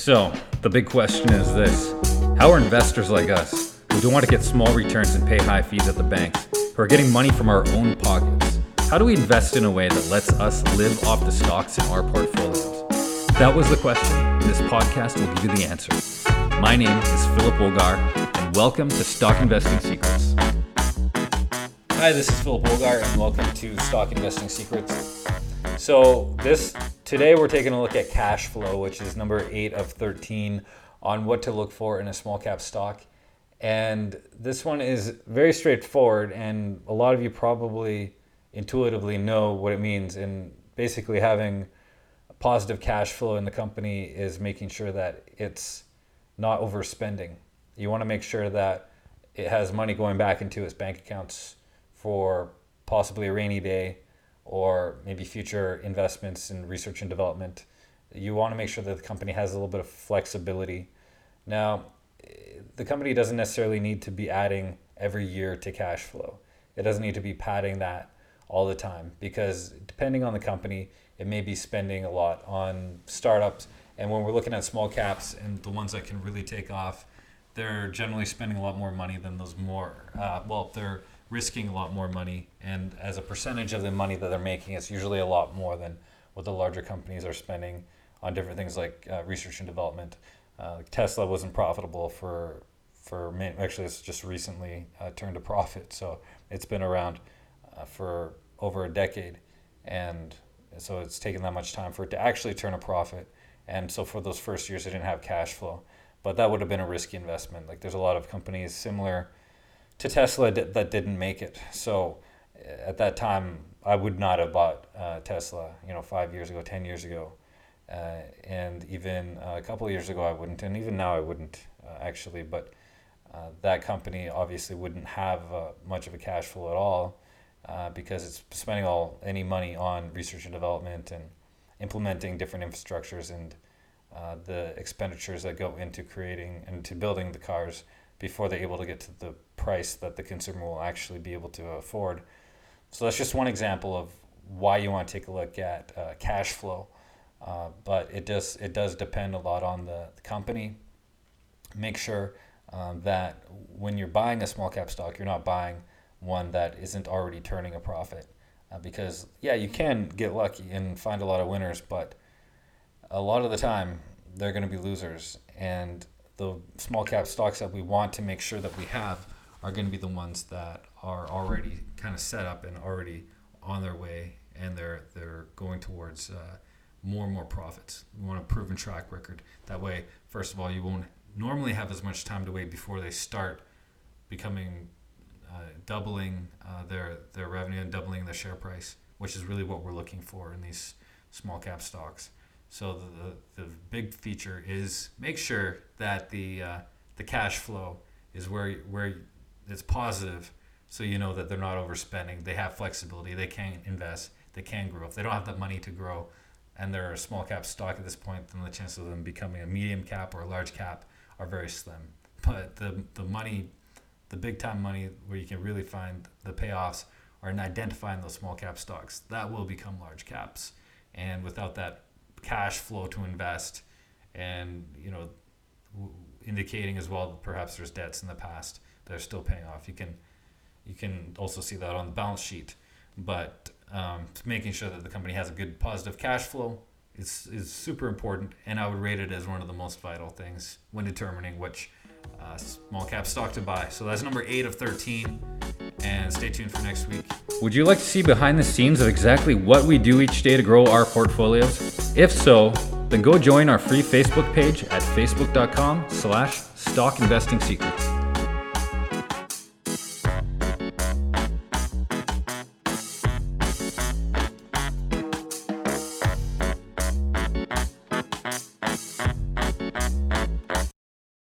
So, the big question is this How are investors like us, who don't want to get small returns and pay high fees at the banks, who are getting money from our own pockets, how do we invest in a way that lets us live off the stocks in our portfolios? That was the question. This podcast will give you the answer. My name is Philip Wolgar, and welcome to Stock Investing Secrets. Hi, this is Philip Wolgar, and welcome to Stock Investing Secrets. So, this today we're taking a look at cash flow, which is number eight of 13 on what to look for in a small cap stock. And this one is very straightforward, and a lot of you probably intuitively know what it means. And basically, having a positive cash flow in the company is making sure that it's not overspending. You want to make sure that it has money going back into its bank accounts for possibly a rainy day or maybe future investments in research and development. You want to make sure that the company has a little bit of flexibility. Now, the company doesn't necessarily need to be adding every year to cash flow. It doesn't need to be padding that all the time because depending on the company, it may be spending a lot on startups. And when we're looking at small caps and the ones that can really take off, they're generally spending a lot more money than those more. Uh, well, they're risking a lot more money, and as a percentage of the money that they're making, it's usually a lot more than what the larger companies are spending on different things like uh, research and development. Uh, Tesla wasn't profitable for for actually it's just recently uh, turned a profit, so it's been around uh, for over a decade, and so it's taken that much time for it to actually turn a profit. And so for those first years, it didn't have cash flow, but that would have been a risky investment. Like there's a lot of companies similar to Tesla that didn't make it. So at that time, I would not have bought uh, Tesla. You know, five years ago, ten years ago, uh, and even uh, a couple of years ago, I wouldn't, and even now, I wouldn't uh, actually. But uh, that company obviously wouldn't have uh, much of a cash flow at all because it's spending all any money on research and development and implementing different infrastructures and the expenditures that go into creating and to building the cars before they're able to get to the price that the consumer will actually be able to afford. So that's just one example of why you want to take a look at uh, cash flow. Uh, but it does it does depend a lot on the, company. Make sure um, that when you're buying a small cap stock, you're not buying one that isn't already turning a profit. Uh, because yeah, you can get lucky and find a lot of winners, but a lot of the time they're going to be losers. And the small cap stocks that we want to make sure that we have are going to be the ones that are already kind of set up and already on their way and they're they're going towards uh, more and more profits. We want a proven track record. That way, first of all, you won't normally have as much time to wait before they start becoming uh, doubling uh, their their revenue and doubling their share price, which is really what we're looking for in these small cap stocks. So the, the, big feature is make sure that the uh, the cash flow is where where it's positive, so you know that they're not overspending. They have flexibility. They can invest. They can grow. If they don't have the money to grow, and they're a small cap stock at this point, then the chances of them becoming a medium cap or a large cap are very slim. But the the money, the big time money where you can really find the payoffs are in identifying those small cap stocks. That will become large caps. And without that cash flow to invest and you know indicating as well that perhaps there's debts in the past that are still paying off. You can you can also see that on the balance sheet. But um, making sure that the company has a good positive cash flow is, is super important and i would rate it as one of the most vital things when determining which uh, small cap stock to buy. So that's number 8 of 13 and stay tuned for next week. Would you like to see behind the scenes of exactly what we do each day to grow our portfolios? If so, then go join our free Facebook page at facebook.com slash stockinvestingsecrets.